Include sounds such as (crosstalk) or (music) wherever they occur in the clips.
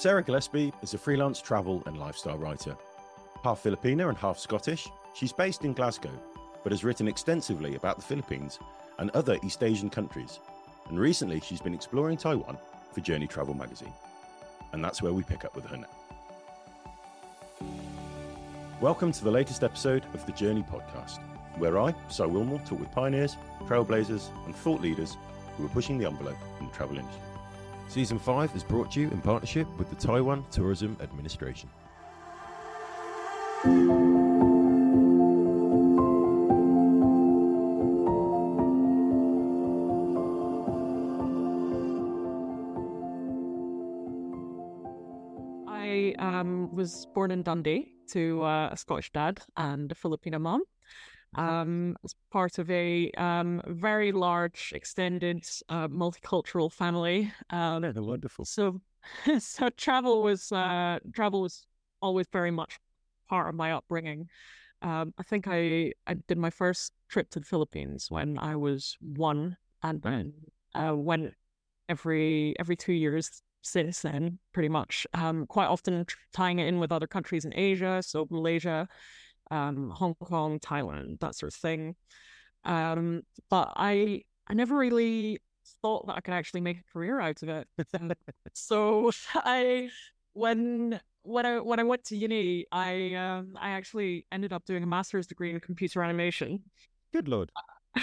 Sarah Gillespie is a freelance travel and lifestyle writer. Half Filipino and half Scottish, she's based in Glasgow, but has written extensively about the Philippines and other East Asian countries. And recently, she's been exploring Taiwan for JRNY Travel magazine. And that's where we pick up with her now. Welcome to the latest episode of the JRNY podcast, where I, Si Willmore, talk with pioneers, trailblazers, and thought leaders who are pushing the envelope in the travel industry. Season 5 is brought to you in partnership with the Taiwan Tourism Administration. I um, was born in Dundee to uh, a Scottish dad and a Filipino mom. Um, as part of a um, very large, extended, uh, multicultural family. Um, They're wonderful. so, (laughs) so travel was uh, travel was always very much part of my upbringing. Um, I think I I did my first trip to the Philippines when I was one, and then uh, went every every two years since then, pretty much. Um, quite often tying it in with other countries in Asia, so Malaysia, um, Hong Kong, Thailand, that sort of thing. Um, but I I never really thought that I could actually make a career out of it. (laughs) so I when when I when I went to uni, I um, I actually ended up doing a master's degree in computer animation. Good lord. (laughs)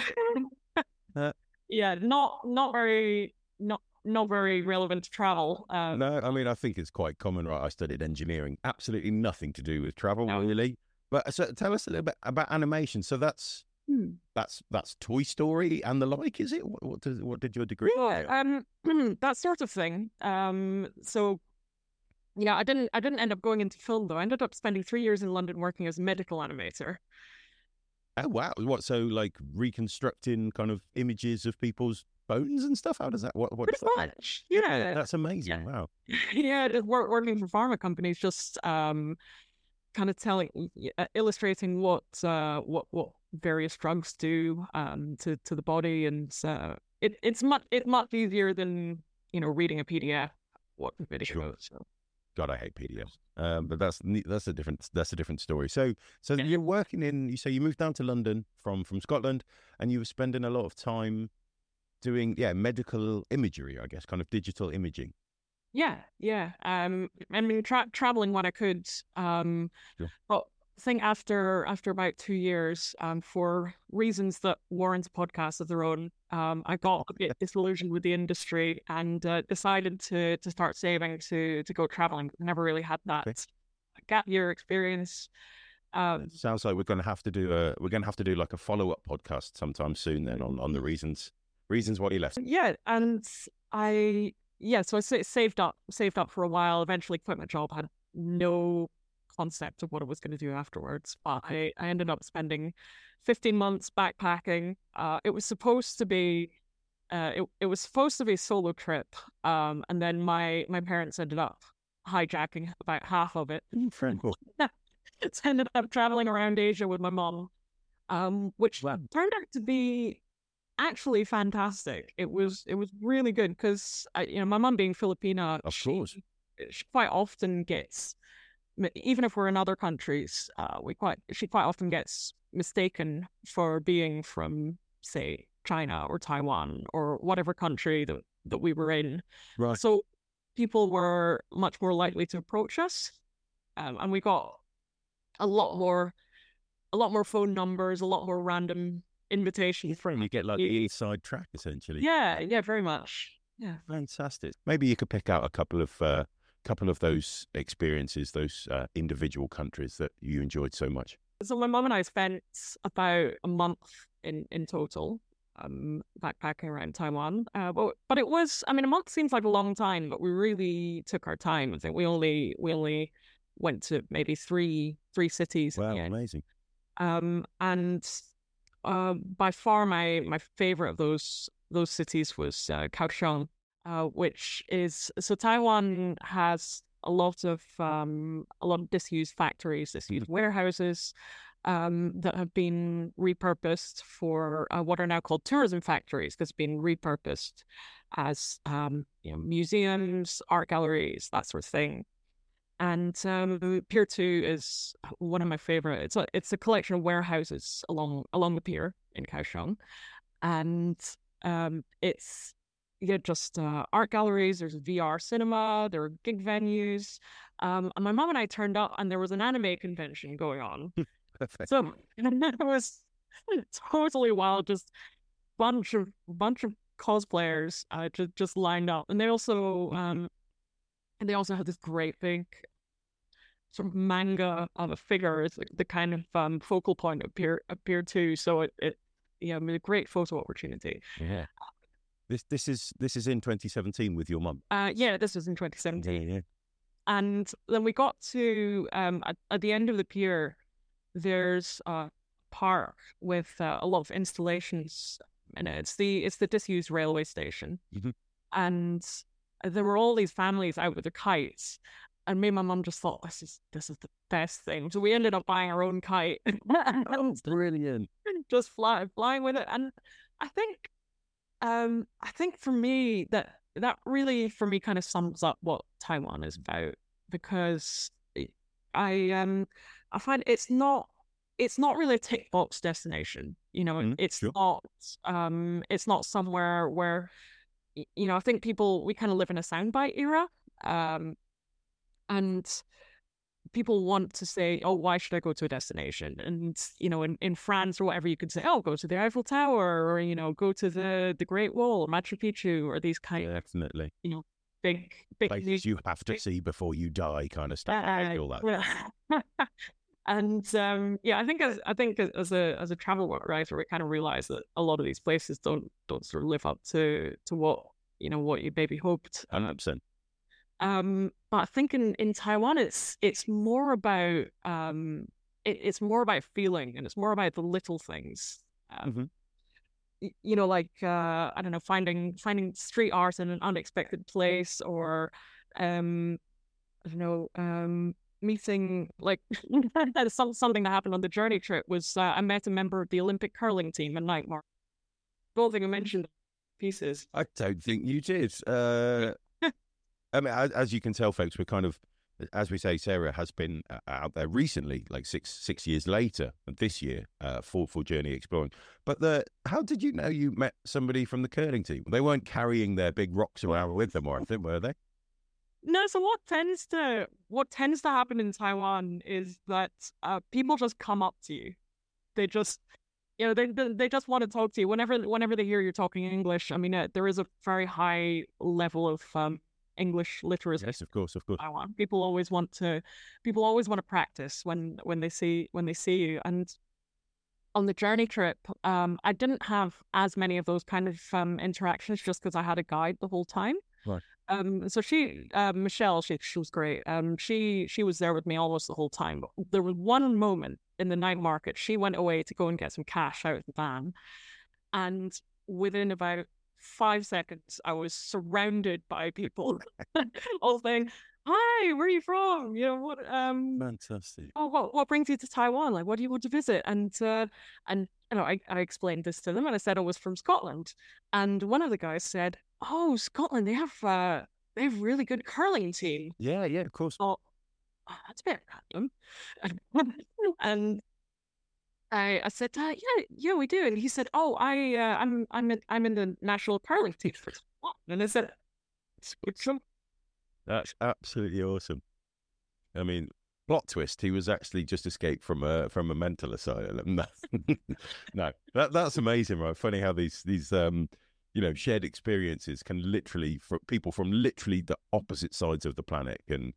Uh. yeah, not not very not not very relevant to travel. Um, No, I mean, I think it's quite common, right? I studied engineering, absolutely nothing to do with travel, No. really. But so tell us a little bit about animation. So that's hmm. that's that's Toy Story and the like, is it? What, what does what did your degree? Yeah, um, (clears throat) that sort of thing. Um, so yeah, I didn't I didn't end up going into film though. I ended up spending three years in London working as a medical animator. Oh wow! What so like reconstructing kind of images of people's bones and stuff? How does that? What? What? Pretty much, yeah. That's amazing. (laughs) Yeah. Wow. yeah, working for pharma companies, just um, kind of telling, uh, illustrating what uh, what what various drugs do um to to the body, and uh, it it's much it's much easier than you know reading a PDF. What video? Sure. So. God, I hate PDFs. Um, but that's that's a different that's a different story. So so Yeah. you're working in. You say you moved down to London from from Scotland, and you were spending a lot of time doing yeah medical imagery, I guess, kind of digital imaging. Yeah, yeah. Um, I mean, tra- traveling when I could. Um, Sure. but I think after after about two years, um, for reasons that warrant a podcast of their own, um, I got a bit disillusioned with the industry and uh, decided to to start saving to to go traveling. Never really had that Okay. gap year experience. Um, sounds like we're going to have to do a we're going to have to do like a follow up podcast sometime soon then on on the reasons reasons why you left. yeah, and I yeah, so I saved up saved up for a while. Eventually, quit my job. Had no concept of what I was going to do afterwards. But I, I ended up spending 15 months backpacking. Uh, it was supposed to be, uh, it, it was supposed to be a solo trip. Um, and then my, my parents ended up hijacking about half of it. Friend, cool. (laughs) It's ended up traveling around Asia with my mom, um, which Wow. turned out to be actually fantastic. It was, it was really good because, you know, my mom being Filipina, Of she- course. she quite often gets even if we're in other countries uh, we quite she quite often gets mistaken for being from say china or taiwan or whatever country that, that we were in Right. so people were much more likely to approach us um, and we got a lot more a lot more phone numbers a lot more random invitations from You get like the east side track essentially. yeah yeah very much yeah Fantastic. Maybe you could pick out a couple of uh, couple of those experiences, those uh, individual countries that you enjoyed so much. So my mum and I spent about a month in in total, um, backpacking around Taiwan. Uh, but but it was, I mean, a month seems like a long time, but we really took our time. I think we only we only went to maybe three three cities. Wow, amazing. Um, and uh, by far my my favorite of those those cities was uh, Kaohsiung, uh, which is so Taiwan has a lot of um, a lot of disused factories, disused warehouses. um, that have been repurposed for uh, what are now called tourism factories. That's been repurposed as um, you know, museums, art galleries, that sort of thing. And um, Pier Two is one of my favorite. It's a it's a collection of warehouses along along the pier in Kaohsiung, and um, it's yeah, just uh, art galleries. There's a VR cinema. There are gig venues. Um, and my mom and I turned up, and there was an anime convention going on. (laughs) Perfect. So and (laughs) it was totally wild. Just bunch of bunch of cosplayers uh, just just lined up, and they also um, and they also had this great big sort of manga of a figure is the kind of um, focal point appear appear too. So it, it yeah, I mean, a great photo opportunity. Yeah. This this is this is in 2017 with your mum. Uh, yeah, this was in 2017. Yeah, yeah. And then we got to um, at, at the end of the pier, there's a park with uh, a lot of installations in it. It's the it's the disused railway station, Mhm. and there were all these families out with their kites. And me and my mum just thought this is this is the best thing. So we ended up buying our own kite (laughs) (laughs) Oh, brilliant. just fly, flying with it. And I think, um, I think for me that that really for me kind of sums up what Taiwan is about because I um I find it's not it's not really a tick box destination. You know, Mm, it's sure. not um it's not somewhere where you know I think people we kind of live in a soundbite era. Um, and people want to say, oh, why should I go to a destination? And, you know, in, in France or whatever, you could say, oh, go to the Eiffel Tower or, you know, go to the, the Great Wall, or Machu Picchu, or these kind of Definitely. You know, big, big Places you have to see before you die, kind of stuff. I feel that. (laughs) and um, yeah, I think as I think as- as a as a travel writer, we kind of realize that a lot of these places don't don't sort of live up to to what you know what you maybe hoped. Hundred percent. Um, but I think in, in Taiwan, it's it's more about um, it, it's more about feeling, and it's more about the little things. Um, Mhm. y- You know, like uh, I don't know, finding finding street art in an unexpected place, or um, I don't know, um, meeting like (laughs) some something that happened on the journey trip was uh, I met a member of the Olympic curling team in Nightmare. Don't think I mentioned pieces. I don't think you did. Uh, I mean, as, as you can tell, folks, we're kind of, as we say, Sarah has been uh, out there recently, like six six years later, this year, uh, for for JRNY Exploring. But the how did you know you met somebody from the curling team? They weren't carrying their big rocks around with them, or anything, were they? No, so what tends to what tends to happen in Taiwan is that uh, people just come up to you. They just, you know, they, they just want to talk to you whenever whenever they hear you're talking English. I mean, uh, there is a very high level of um, English literacy Yes, of course, of course. in Taiwan. People always want to, people always want to practice when when they see when they see you. And on the journey trip, um, I didn't have as many of those kind of um, interactions just because I had a guide the whole time. Right. Um, so she, uh, Michelle, she she was great. Um, she she was there with me almost the whole time. But there was one moment in the night market. She went away to go and get some cash out of the van, and within about five seconds, I was surrounded by people, (laughs) all saying, "Hi, where are you from? You know what? Um, Fantastic. oh, what what brings you to Taiwan? Like, what do you want to visit?" And uh, and you know, I, I explained this to them, and I said I was from Scotland, and one of the guys said, "Oh, Scotland, they have uh, they have really good curling team." Yeah, yeah, of course. Oh, oh, that's a bit random. (laughs) and I, I said, uh, yeah, yeah, we do. And he said, oh, I, uh, I'm, I'm in, I'm in the national curling team. (laughs) And I said, "Switcham?" That's absolutely awesome. I mean, plot twist: he was actually just escaped from a from a mental asylum. (laughs) No, that that's amazing, right? Funny how these these um you know shared experiences can literally for people from literally the opposite sides of the planet can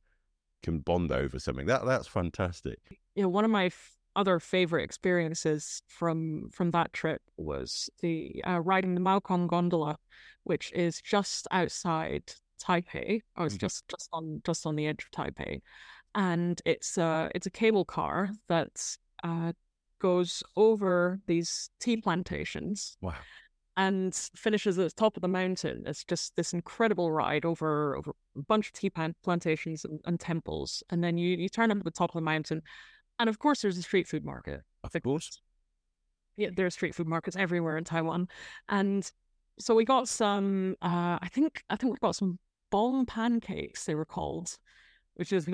can bond over something. That that's fantastic. you know, one of my other favorite experiences from from that trip was the uh, riding the Maokong gondola, which is just outside Taipei. Or it's Mhm. just just on just on the edge of Taipei, and it's a it's a cable car that uh, goes over these tea plantations Wow. and finishes at the top of the mountain. It's just this incredible ride over over a bunch of tea plantations and, and temples, and then you you turn up at the top of the mountain, and of course, there's a street food market. Of course. Yeah, there's street food markets everywhere in Taiwan, and so we got some. Uh, I think I think we got some bomb pancakes. They were called, which is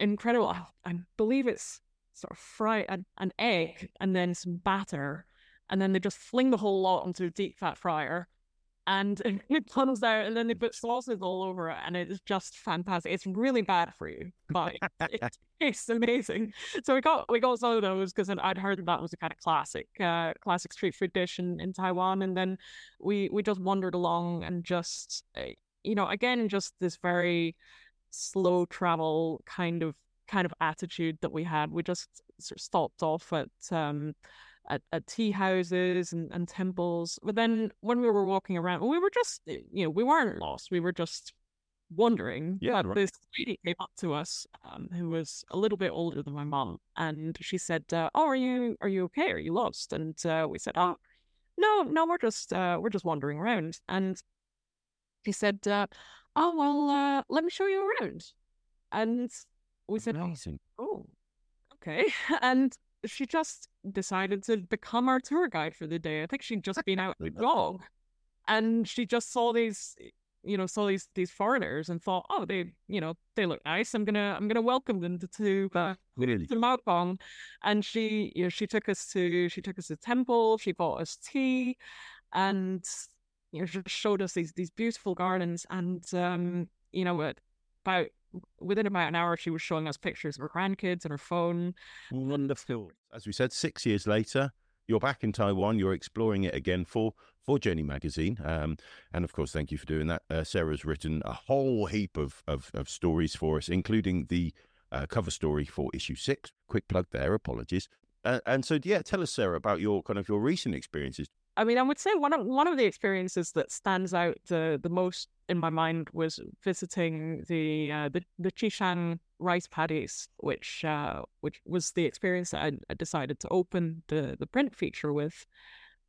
incredible. I, I believe it's sort of fry an, an egg and then some batter, and then they just fling the whole lot onto a deep fat fryer, and (laughs) it comes out, and then they put sauces all over it, and it's just fantastic. It's really bad for you, but it, (laughs) tastes amazing. So we got we got some of those because I'd heard that, that was a kind of classic, uh, classic street food dish in, in Taiwan, and then we we just wandered along and just, eh, you know, again, just this very slow travel kind of kind of attitude that we had. We just sort of stopped off at um, at, at tea houses and, and temples. But then when we were walking around, we were just eh, you know we weren't lost. We were just wondering. Yeah, right. this lady came up to us um, who was a little bit older than my mom, and she said, uh, "Oh, are you are you okay? Are you lost?" And uh, we said, "Oh, no, no, we're just uh, we're just wandering around." And he said, uh, "Oh well, uh, let me show you around." And we said, Amazing. "Oh, okay." (laughs) And she just decided to become our tour guide for the day. I think she'd just been out dog, and she just saw these, you know, saw these these foreigners and thought, "Oh, they, you know, they look nice. I'm gonna I'm gonna welcome them to to, uh, Really? to Maokong." And she, you know, she took us to she took us to temple. She bought us tea, and you know, just showed us these these beautiful gardens. And um, you know, about within about an hour, she was showing us pictures of her grandkids and her phone. Wonderful. As we said, six years later, you're back in Taiwan. You're exploring it again for for JRNY Magazine, um, and of course, thank you for doing that. Uh, Sarah's written a whole heap of of, of stories for us, including the uh, cover story for issue six. Quick plug there. Apologies. Uh, and so, yeah, tell us, Sarah, about your kind of your recent experiences. I mean, I would say one of one of the experiences that stands out the the most in my mind was visiting the uh, the the Chishang rice paddies, which uh, which was the experience that I, I decided to open the the print feature with,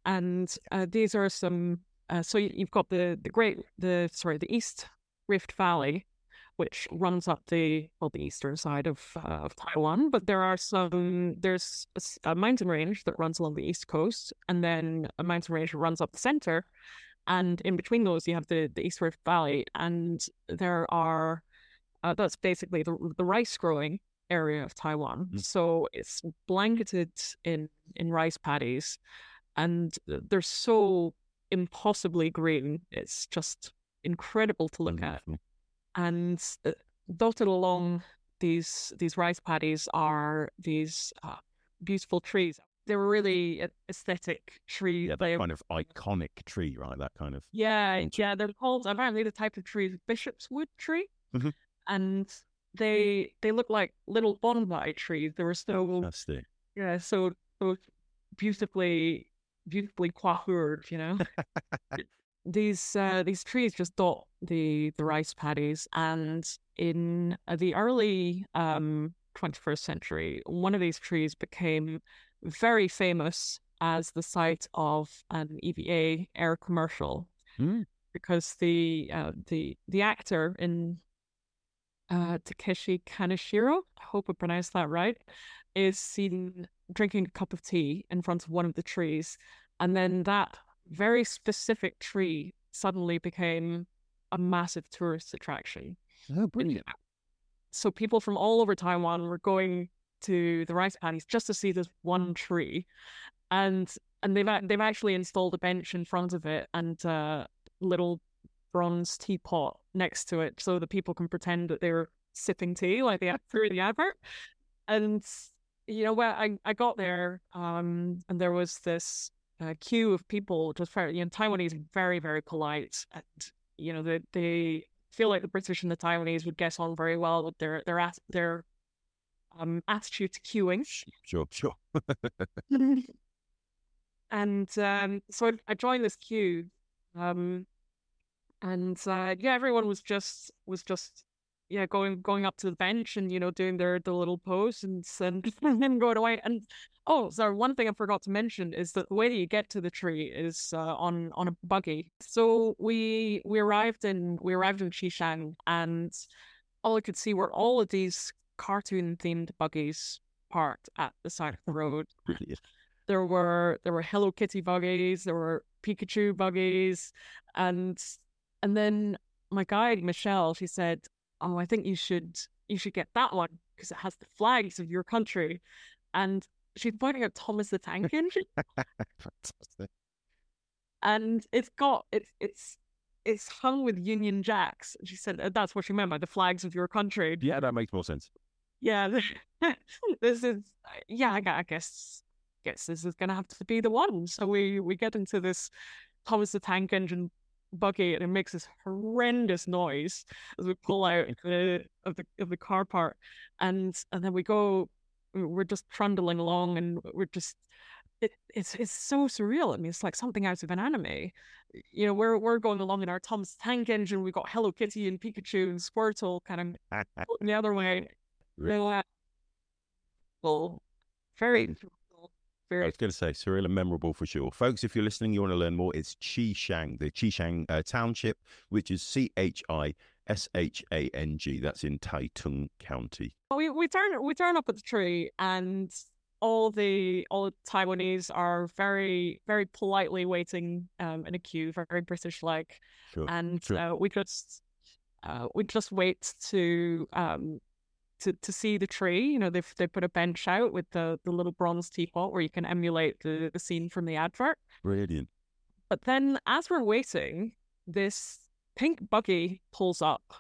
and uh, these are some. Uh, so you've got the the great the sorry the East Rift Valley, which runs up the well the eastern side of uh, of Taiwan. But there are some there's a mountain range that runs along the east coast, and then a mountain range runs up the center. And in between those, you have the the East Rift Valley, and there are uh, that's basically the the rice growing area of Taiwan. Mm. So it's blanketed in in rice paddies, and they're so impossibly green. It's just incredible to look at Wonderful. And uh, dotted along these these rice paddies are these uh, beautiful trees. They're really aesthetic trees. Yeah, They- that kind of iconic tree, right? That kind of. yeah, yeah, they're called apparently the type of tree is bishop's wood tree, Mhm. and they they look like little bonsai trees. They were so Fantastic. yeah, so so beautifully beautifully coiffured, you know. (laughs) these uh, these trees just dot the the rice paddies, and in uh, the early um 21st century, one of these trees became very famous as the site of an EVA air commercial Mm. because the uh, the the actor in uh, Takeshi Kaneshiro, I hope I pronounced that right, is seen drinking a cup of tea in front of one of the trees, and then that very specific tree suddenly became a massive tourist attraction. Oh, brilliant. So people from all over Taiwan were going to the rice paddies just to see this one tree, and and they've they've actually installed a bench in front of it and a little bronze teapot next to it so that people can pretend that they're sipping tea like the ad- (laughs) through the advert. And you know, when I I got there, um, and there was this uh, queue of people just very you know Taiwanese are very very polite and you know they they feel like the British and the Taiwanese would get on very well with their their their um attitude to queuing. Sure, sure. (laughs) and um, so I, I joined this queue, um, and uh, yeah, everyone was just was just yeah going going up to the bench and you know doing their the little pose and and, (laughs) and then going away. And oh, sorry, one thing I forgot to mention is that the way that you get to the tree is uh, on on a buggy. So we we arrived in we arrived in Chishang, and all I could see were all of these cartoon themed buggies parked at the side of the road. (laughs) Brilliant. There were there were Hello Kitty buggies, there were Pikachu buggies, and and then my guide Michelle, she said, "Oh, I think you should you should get that one because it has the flags of your country," and she's pointing at Thomas the Tank Engine, (laughs) Fantastic. and it's got it's it's it's hung with Union Jacks. She said uh, that's what she meant by the flags of your country. Yeah, that makes more sense. Yeah, (laughs) this is yeah. I I guess guess this is gonna have to be the one. So we we get into this Thomas the Tank Engine buggy, and it makes this horrendous noise as we pull out the, of the of the car park, and and then we go. We're just trundling along, and we're just. It, it's it's so surreal. I mean, it's like something out of an anime. You know, we're we're going along in our Tom's Tank Engine. We've got Hello Kitty and Pikachu and Squirtle kind of (laughs) the other way. Re- No, uh, well, very, I very. was going to say surreal and memorable for sure. Folks, if you're listening, you want to learn more, it's Chishang, the Chishang uh, Township, which is C H I S H A N G. That's in Taitung County. We we turn we turn up at the tree, and all the all the Taiwanese are very very politely waiting um, in a queue, very British like, Sure. and sure. uh, we just uh, we just wait to um to to see the tree. You know, they've they put a bench out with the the little bronze teapot where you can emulate the the scene from the advert. Brilliant. But then, as we're waiting, this pink buggy pulls up,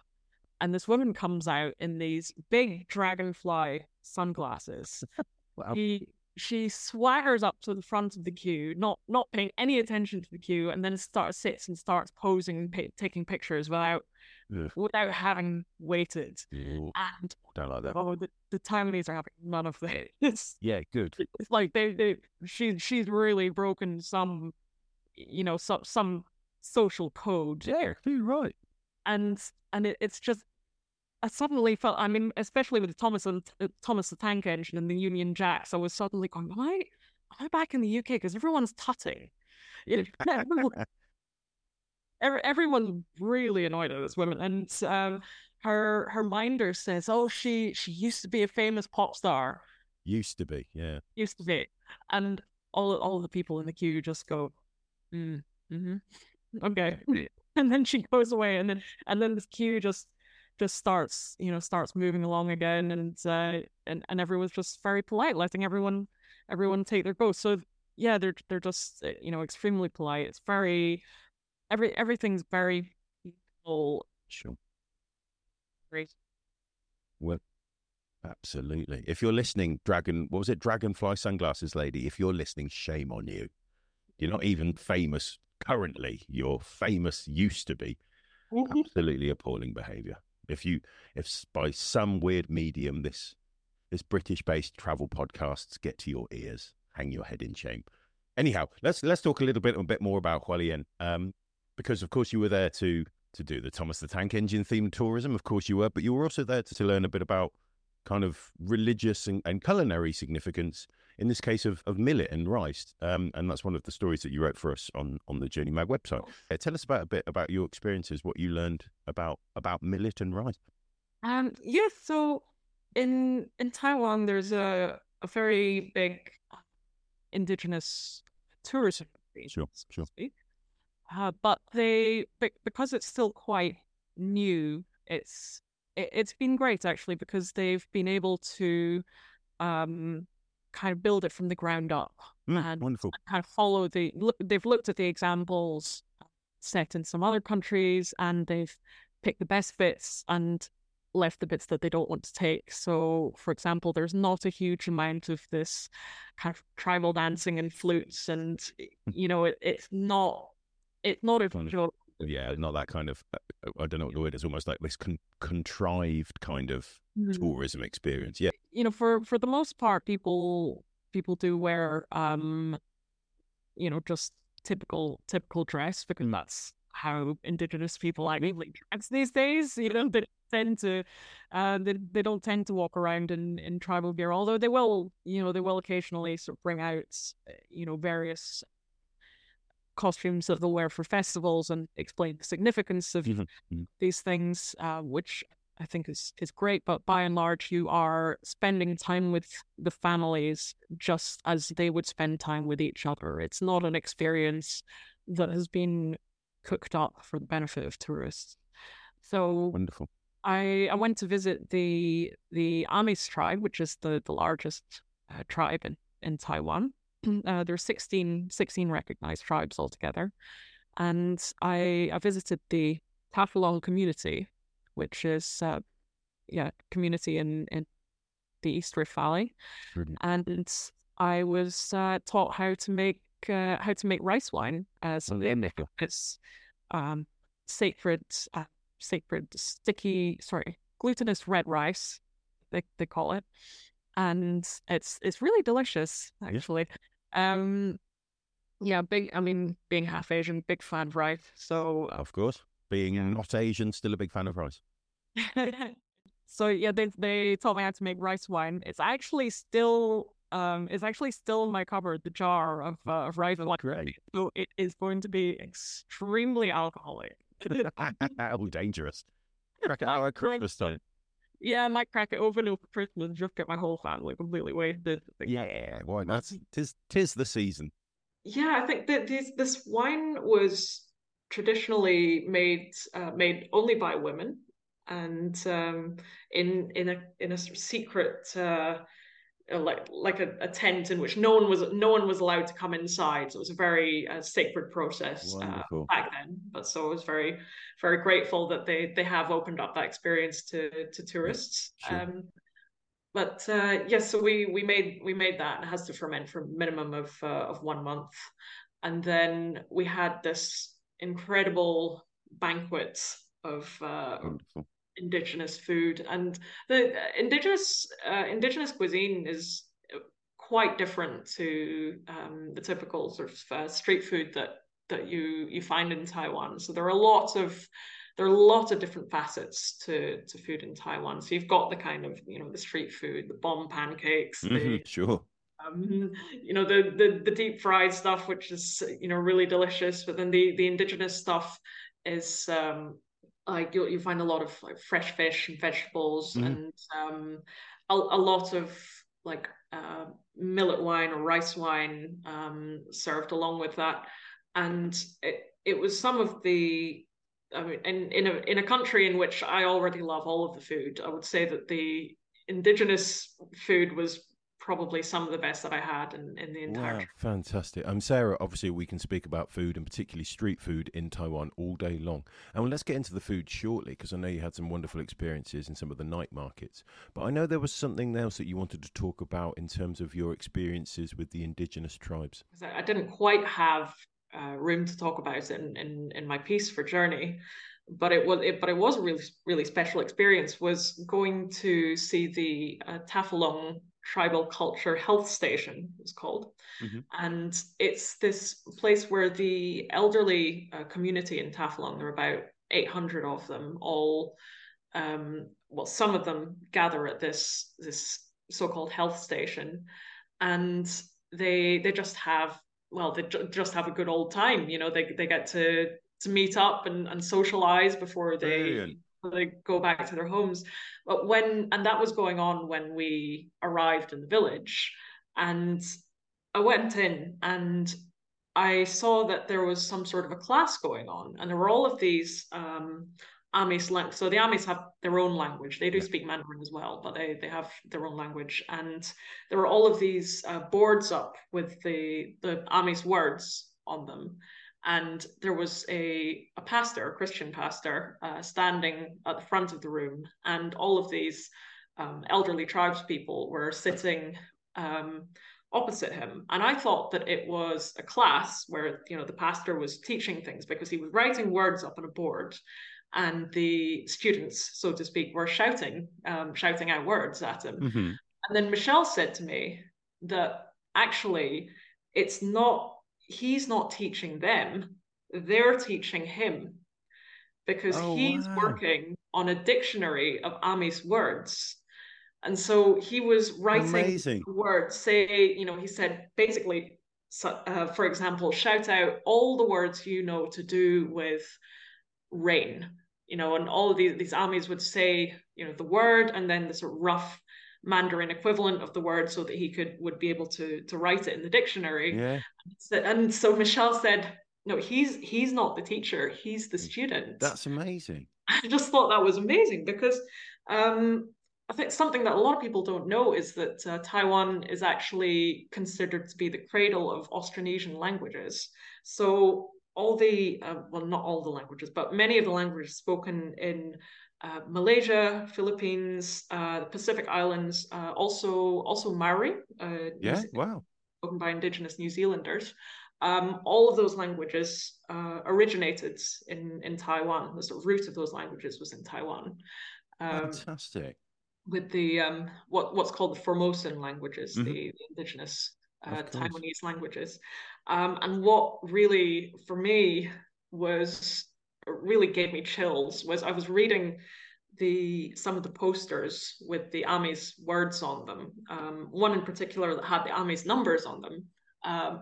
and this woman comes out in these big dragonfly sunglasses. (laughs) Wow. She she swaggers up to the front of the queue, not not paying any attention to the queue, and then starts sits and starts posing and pa- taking pictures without Ugh. without having waited. Ooh, And don't like that. oh, the, the Taiwanese are having none of this. Yeah, good. (laughs) it's like they they she she's really broken some, you know, some some social code Yeah, you're right. and and it, it's just I suddenly felt I mean especially with the Thomas and uh, Thomas the Tank Engine and the Union Jacks I was suddenly going am I am I back in the UK because everyone's tutting you (laughs) know, everyone, every, everyone's really annoyed at this woman and um her her minder says oh she she used to be a famous pop star. Used to be, yeah. used to be. And all all the people in the queue just go mm, hmm okay. (laughs) And then she goes away and then and then this queue just just starts you know starts moving along again and uh and, and everyone's just very polite letting everyone everyone take their go so yeah they're they're just uh, you know extremely polite. It's very every everything's very peaceful Sure. great Well, absolutely. If you're listening, Dragon, what was it? Dragonfly sunglasses lady. If you're listening, shame on you. You're not even famous currently. You're famous used to be. Absolutely appalling behaviour. If you, if by some weird medium this this British-based travel podcasts get to your ears, hang your head in shame. Anyhow, let's let's talk a little bit a bit more about Hualien, um, because of course you were there to to do the Thomas the Tank Engine themed tourism. Of course you were, but you were also there to, to learn a bit about kind of religious and, and culinary significance. In this case of, of millet and rice, um, and that's one of the stories that you wrote for us on on the JRNY Mag website. Uh, tell us about a bit about your experiences, what you learned about about millet and rice. Um, yes, so in in Taiwan, there's a a very big indigenous tourism region, Sure, so sure. speak. Uh, but they because it's still quite new, it's it, it's been great actually because they've been able to um kind of build it from the ground up Mm, and wonderful. kind of follow the look they've looked at the examples set in some other countries and they've picked the best bits and left the bits that they don't want to take so for example there's not a huge amount of this kind of tribal dancing and flutes and you know it, it's not it's not Kind of Yeah, not that kind of. uh, I don't know what the word is. Almost like this con- contrived kind of tourism experience. Yeah, you know for for the most part people people do wear um you know just typical typical dress because that's how indigenous people actively dress these days you know they tend to uh they, they don't tend to walk around in in tribal gear although they will you know they will occasionally sort of bring out uh, you know various costumes that they'll wear for festivals and explain the significance of Mhm, mhm. these things uh which I think is is great. But by and large, you are spending time with the families just as they would spend time with each other. It's not an experience that has been cooked up for the benefit of tourists. So wonderful. I I went to visit the the Amis tribe, which is the the largest uh, tribe in in Taiwan. (clears throat) Uh, there are 16, 16 recognized tribes altogether, and I I visited the Tafilong community, which is uh, yeah community in in the East Rift Valley, Brilliant. and I was uh, taught how to make uh, how to make rice wine. Uh, so it's um, sacred uh, sacred sticky sorry glutinous red rice they they call it, and it's it's really delicious actually. Yeah. Um, yeah, big. I mean, being half Asian, big fan of rice. So of course, being not Asian, still a big fan of rice. (laughs) so yeah, they they taught me how to make rice wine. It's actually still um it's actually still in my cupboard, the jar of uh, of rice wine. Great. So it is going to be extremely alcoholic. (laughs) oh, dangerous! Crack it out at (laughs) Christmas time. Yeah, I might crack it open over Christmas and just get my whole family completely wasted. Yeah, why not? (laughs) Tis tis the season. Yeah, I think that this this wine was traditionally made uh, made only by women and um, in in a in a secret uh, like like a, a, tent in which no one was no one was allowed to come inside. So it was a very uh, sacred process uh, back then. But so I was very very grateful that they they have opened up that experience to to tourists. Sure. Um, but uh, yes, so we we made we made that. It has to ferment for a minimum of uh, of one month, and then we had this incredible banquet of uh, indigenous food and the indigenous uh, indigenous cuisine is quite different to um, the typical sort of uh, street food that that you you find in Taiwan. So there are lots of there are lots of different facets to to food in Taiwan. So you've got the kind of you know the street food, the bomb pancakes, mm-hmm, the, sure. Um, you know the, the the deep fried stuff, which is you know really delicious. But then the the indigenous stuff is um, like you you find a lot of like fresh fish and vegetables mm. and um a, a lot of like uh, millet wine or rice wine um served along with that and it, it was some of the I mean in in a in a country in which I already love all of the food I would say that the indigenous food was probably some of the best that I had in, in the entire. Wow, fantastic. Um, Sarah, obviously we can speak about food and particularly street food in Taiwan all day long. And let's get into the food shortly because I know you had some wonderful experiences in some of the night markets. But I know there was something else that you wanted to talk about in terms of your experiences with the indigenous tribes. I didn't quite have uh, room to talk about it in, in, in my piece for JRNY but it was it, but it was a really really special experience was going to see the uh, Tafilong tribal culture health station is called. Mm-hmm. and it's this place where the elderly uh, community in Tafilong there are about 800 of them all um, well some of them gather at this this so-called health station. And they they just have well they ju- just have a good old time you know they they get to to meet up and, and socialize before they Brilliant they go back to their homes. But when and that was going on when we arrived in the village, and I went in and I saw that there was some sort of a class going on, and there were all of these um, Amis language. So the Amis have their own language. They do speak Mandarin as well, but they they have their own language. And there were all of these uh, boards up with the the Amis words on them and there was a, a pastor, a Christian pastor, uh, standing at the front of the room, and all of these um, elderly tribespeople were sitting um, opposite him. And I thought that it was a class where you know the pastor was teaching things because he was writing words up on a board, and the students, so to speak, were shouting, um, shouting out words at him. Mm-hmm. And then Michelle said to me that actually it's not he's not teaching them, they're teaching him because oh, he's wow. working on a dictionary of Amis words. And so he was writing words, say, you know, he said basically, uh, for example, shout out all the words you know to do with rain. you know, and all of these these Amis would say, you know, the word and then the sort of rough Mandarin equivalent of the word so that he could would be able to to write it in the dictionary. Yeah. And so Michelle said, no, he's he's not the teacher, he's the student. That's amazing. (laughs) I just thought that was amazing because um, I think something that a lot of people don't know is that uh, Taiwan is actually considered to be the cradle of Austronesian languages. So all the uh, well, not all the languages, but many of the languages spoken in uh, Malaysia, Philippines, uh, the Pacific Islands, uh, also also Maori. Uh, yeah, wow. Spoken by Indigenous New Zealanders. Um, all of those languages uh, originated in in Taiwan. The sort of root of those languages was in Taiwan. Um, Fantastic. With the um, what what's called the Formosan languages, mm-hmm. the, the, indigenous uh, Taiwanese languages, um, and what really for me was really gave me chills was I was reading the some of the posters with the Amis words on them. Um, one in particular that had the Amis numbers on them. Um,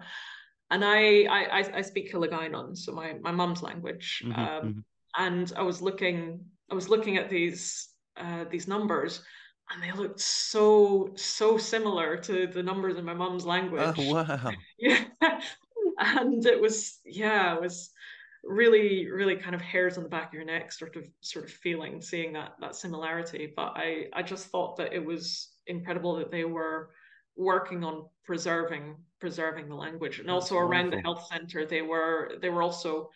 and I, I I speak Hiligaynon, so my my mum's language. Mm-hmm, um, mm-hmm. And I was looking I was looking at these uh, these numbers, and they looked so so similar to the numbers in my mum's language. Oh wow! (laughs) yeah, (laughs) and it was yeah, it was really really kind of hairs on the back of your neck sort of sort of feeling seeing that that similarity. But i i just thought that it was incredible that they were working on preserving preserving the language. And That's also wonderful. around the health center they were they were also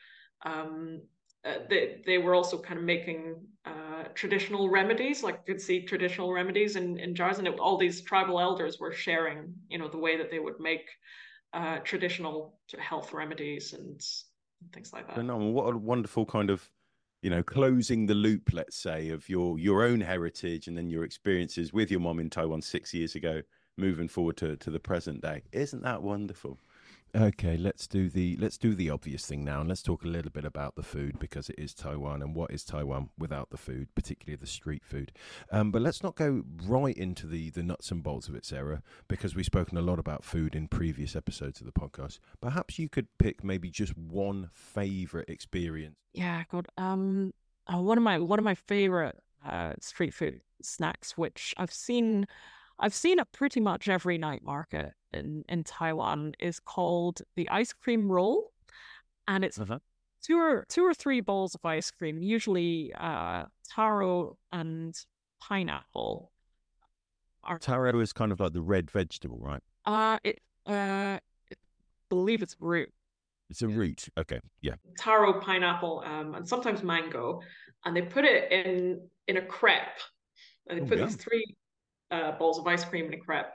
um, uh, they, they were also kind of making uh, traditional remedies like you could see traditional remedies in, in jars. And it, all these tribal elders were sharing you know the way that they would make uh, traditional health remedies and things like that no, what a wonderful kind of you know closing the loop let's say of your your own heritage and then your experiences with your mom in taiwan six years ago moving forward to, to the present day. Isn't that wonderful? Okay, let's do the let's do the obvious thing now, and let's talk a little bit about the food because it is Taiwan, and what is Taiwan without the food, particularly the street food. Um, but let's not go right into the the nuts and bolts of it, Sarah, because we've spoken a lot about food in previous episodes of the podcast. Perhaps you could pick maybe just one favorite experience. Yeah, God. Um, uh, one of my one of my favorite uh, street food snacks, which I've seen I've seen it pretty much every night market in, in Taiwan is called the ice cream roll. And it's uh-huh. two or two or three bowls of ice cream, usually uh, taro and pineapple. Are... Taro is kind of like the red vegetable, right? Uh it uh I believe it's root. It's a root. Okay. Yeah. Taro, pineapple, um, and sometimes mango. And they put it in in a crepe. And they oh, put yeah. these three uh, balls of ice cream in a crepe.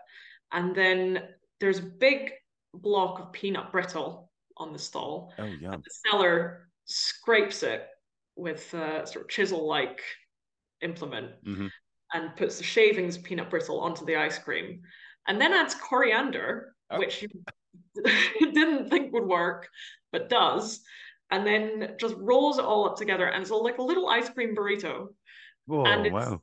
And then there's a big block of peanut brittle on the stall. Oh, yeah. the seller scrapes it with a sort of chisel like implement mm-hmm. and puts the shavings of peanut brittle onto the ice cream. And then adds coriander, oh. which you (laughs) didn't think would work, but does. And then just rolls it all up together. And it's like a little ice cream burrito. Whoa, and it's, wow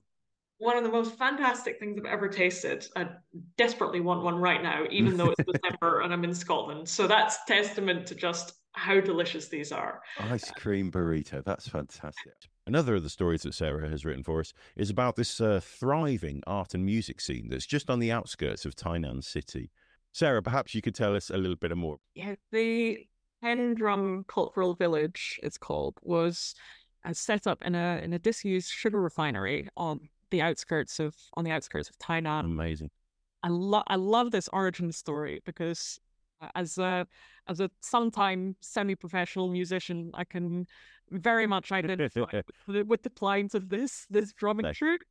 one of the most fantastic things I've ever tasted. I desperately want one right now, even though it's (laughs) December and I'm in Scotland. So that's testament to just how delicious these are. Ice cream burrito. That's fantastic. Another of the stories that Sarah has written for us is about this uh, thriving art and music scene that's just on the outskirts of Tainan City. Sarah, perhaps you could tell us a little bit more. Yeah, the Ten Drum Cultural Village, it's called, was uh, set up in a in a disused sugar refinery on the outskirts of on the outskirts of Tainan. Amazing. I love I love this origin story because uh, as a as a sometime semi-professional musician, I can very (laughs) much identify with, the, with the clients of this this drumming troupe.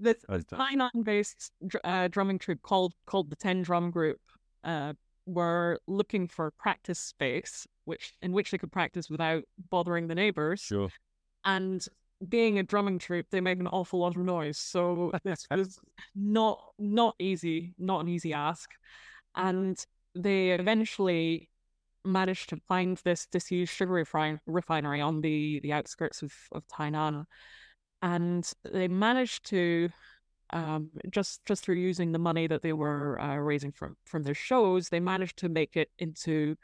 This Tainan-based uh, drumming troupe called called the Ten Drum Group uh, were looking for practice space, which in which they could practice without bothering the neighbors. Sure. And being a drumming troupe, they make an awful lot of noise. So (laughs) it's not not easy, not an easy ask. And they eventually managed to find this disused sugar refin- refinery on the, the outskirts of, of Tainan. And they managed to um, just just through using the money that they were uh, raising from from their shows, they managed to make it into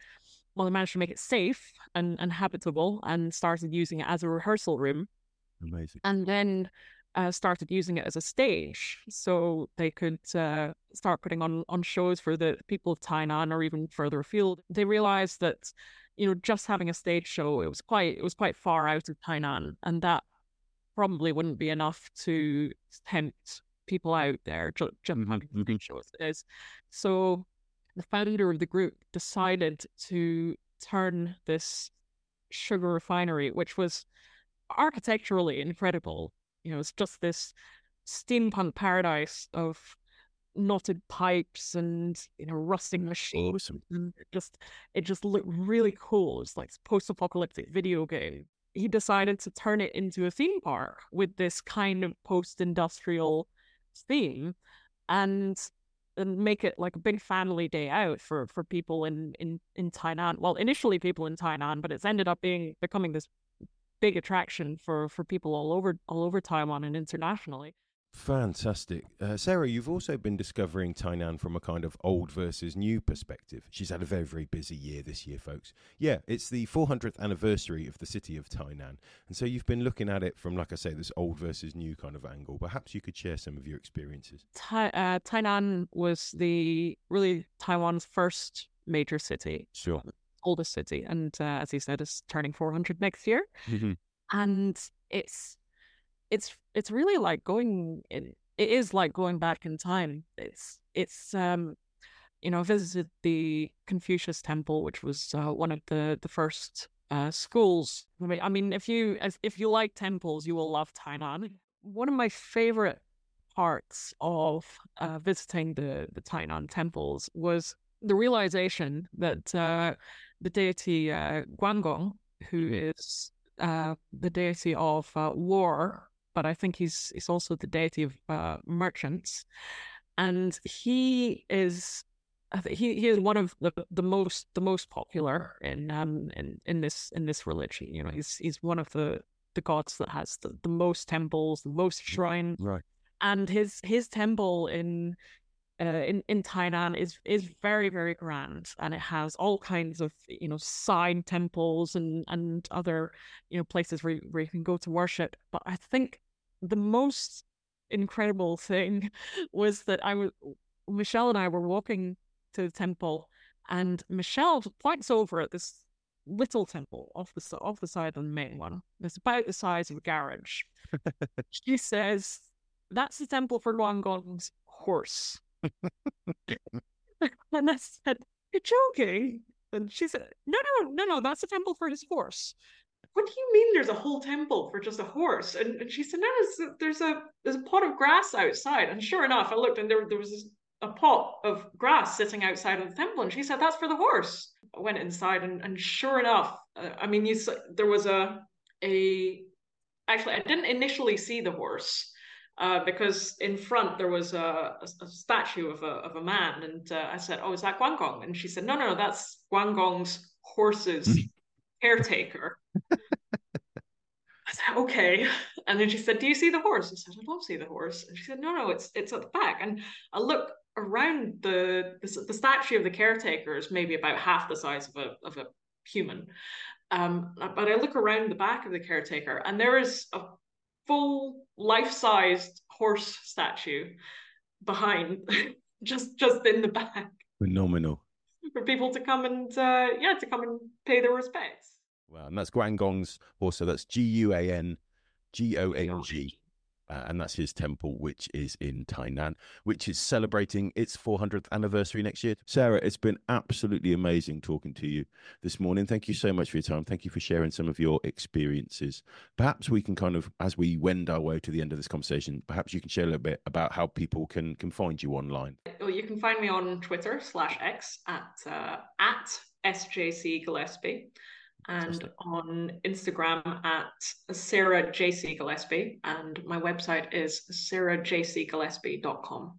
well, they managed to make it safe and, and habitable and started using it as a rehearsal room Amazing. And then uh, started using it as a stage, so they could uh, start putting on on shows for the people of Tainan or even further afield. They realized that, you know, just having a stage show it was quite it was quite far out of Tainan, and that probably wouldn't be enough to tempt people out there just, Mhm, having mhm. stage shows. Is so the founder of the group decided to turn this sugar refinery, which was architecturally incredible. You know, it's just this steampunk paradise of knotted pipes and you know rusting machines. Awesome. It just it just looked really cool. It's like post-apocalyptic video game. He decided to turn it into a theme park with this kind of post-industrial theme, and and make it like a big family day out for for people in in in Tainan. Well, initially people in Tainan, but it's ended up being becoming this big attraction for for people all over all over Taiwan and internationally. Fantastic. Uh, Sarah, you've also been discovering Tainan from a kind of old versus new perspective. She's had a very, very busy year this year, folks. Yeah, it's the 400th anniversary of the city of Tainan. And so you've been looking at it from, like I say, this old versus new kind of angle. Perhaps you could share some of your experiences. Tai- uh, Tainan was the really Taiwan's first major city, Sure. Oldest city, and uh, as you said, is turning 400 next year. and it's it's it's really like going in it is like going back in time. It's it's um you know i visited the confucius temple which was uh, one of the the first uh schools i mean i mean if you if you like temples you will love tainan. One of my favorite parts of uh, visiting the the tainan temples was the realization that uh the deity uh, guangong who is uh, the deity of uh, war, but I think he's he's also the deity of uh, merchants, and he is he, he is one of the, the most the most popular in um in, in this in this religion. You know, he's he's one of the the gods that has the, the most temples, the most shrine. Right. and his his temple in uh, in in Tainan is is very very grand, and it has all kinds of you know side temples and and other you know places where you, where you can go to worship. But I think the most incredible thing (laughs) was that I was Michelle and I were walking to the temple, and Michelle points over at this little temple off the off the side of the main one. It's about the size of a garage. (laughs) she says, "That's the temple for Guangong's horse." (laughs) and I said, "You're joking." And she said, "No, no, no, no. That's a temple for his horse." What do you mean? There's a whole temple for just a horse? And, and she said, "No, there's a, there's a there's a pot of grass outside." And sure enough, I looked, and there there was a pot of grass sitting outside of the temple. And she said, "That's for the horse." I went inside, and, and sure enough, uh, I mean, you there was a a actually I didn't initially see the horse uh, because in front there was a, a, statue of a of a man, and uh, I said, "Oh, is that Guangong?" And she said, "No, no, no that's Guangong's horse's caretaker." I said, "Okay," and then she said, "Do you see the horse?" I said, "I don't see the horse," and she said, "No, no, it's it's at the back." And I look around the the, the statue of the caretaker is maybe about half the size of a of a human. Um, but I look around the back of the caretaker, and there is a full life-sized horse statue behind, (laughs) just just in the back, Phenomenal. for people to come and uh, yeah, to come and pay their respects. Wow. And that's Guangong's horse. So that's G U A N G O N G. Uh, and that's his temple, which is in Tainan, which is celebrating its 400th anniversary next year. Sarah, it's been absolutely amazing talking to you this morning. Thank you so much for your time. Thank you for sharing some of your experiences. Perhaps we can kind of, as we wend our way to the end of this conversation, perhaps you can share a little bit about how people can can find you online. Well, you can find me on Twitter slash X at uh, at SJC Gillespie. And Fantastic. on Instagram at Sarah JC Gillespie, and my website is sarahjcgillespie.com.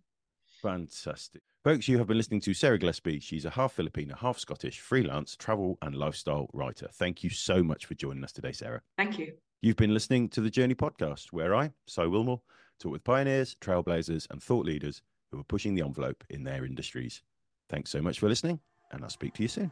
Fantastic. Folks, you have been listening to Sarah Gillespie. She's a half Filipino, half Scottish freelance travel and lifestyle writer. Thank you so much for joining us today, Sarah. Thank you. You've been listening to the JRNY podcast, where I, Si Willmore, talk with pioneers, trailblazers, and thought leaders who are pushing the envelope in their industries. Thanks so much for listening, and I'll speak to you soon.